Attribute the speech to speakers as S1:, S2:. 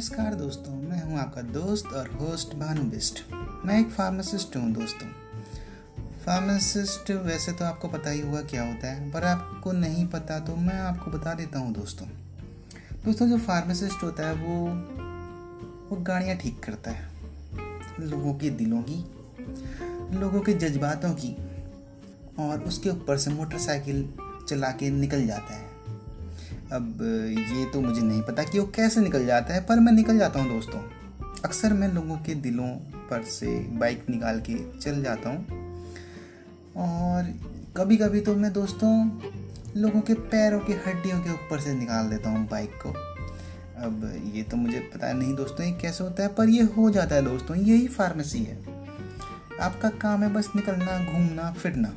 S1: नमस्कार दोस्तों, मैं हूँ आपका दोस्त और होस्ट भानु बिस्ट मैं एक फार्मासिस्ट हूँ दोस्तों। फार्मासिस्ट वैसे तो आपको पता ही होगा क्या होता है, पर आपको नहीं पता तो मैं आपको बता देता हूँ दोस्तों। दोस्तों, जो फार्मासिस्ट होता है, वो वो गाड़ियाँ ठीक करता है। लोगों के दिलों की, लोगों के जज्बातों की, और उसके ऊपर से मोटरसाइकिल चला के निकल जाता है। अब ये तो मुझे नहीं पता कि वो कैसे निकल जाता है, पर मैं निकल जाता हूँ दोस्तों। अक्सर मैं लोगों के दिलों पर से बाइक निकाल के चल जाता हूँ। और कभी कभी तो मैं दोस्तों लोगों के पैरों की हड्डियों के ऊपर से निकाल देता हूँ बाइक को। अब ये तो मुझे पता नहीं दोस्तों ये कैसे होता है, पर ये हो जाता है दोस्तों, यही फार्मेसी है। आपका काम है बस निकलना, घूमना, फिरना।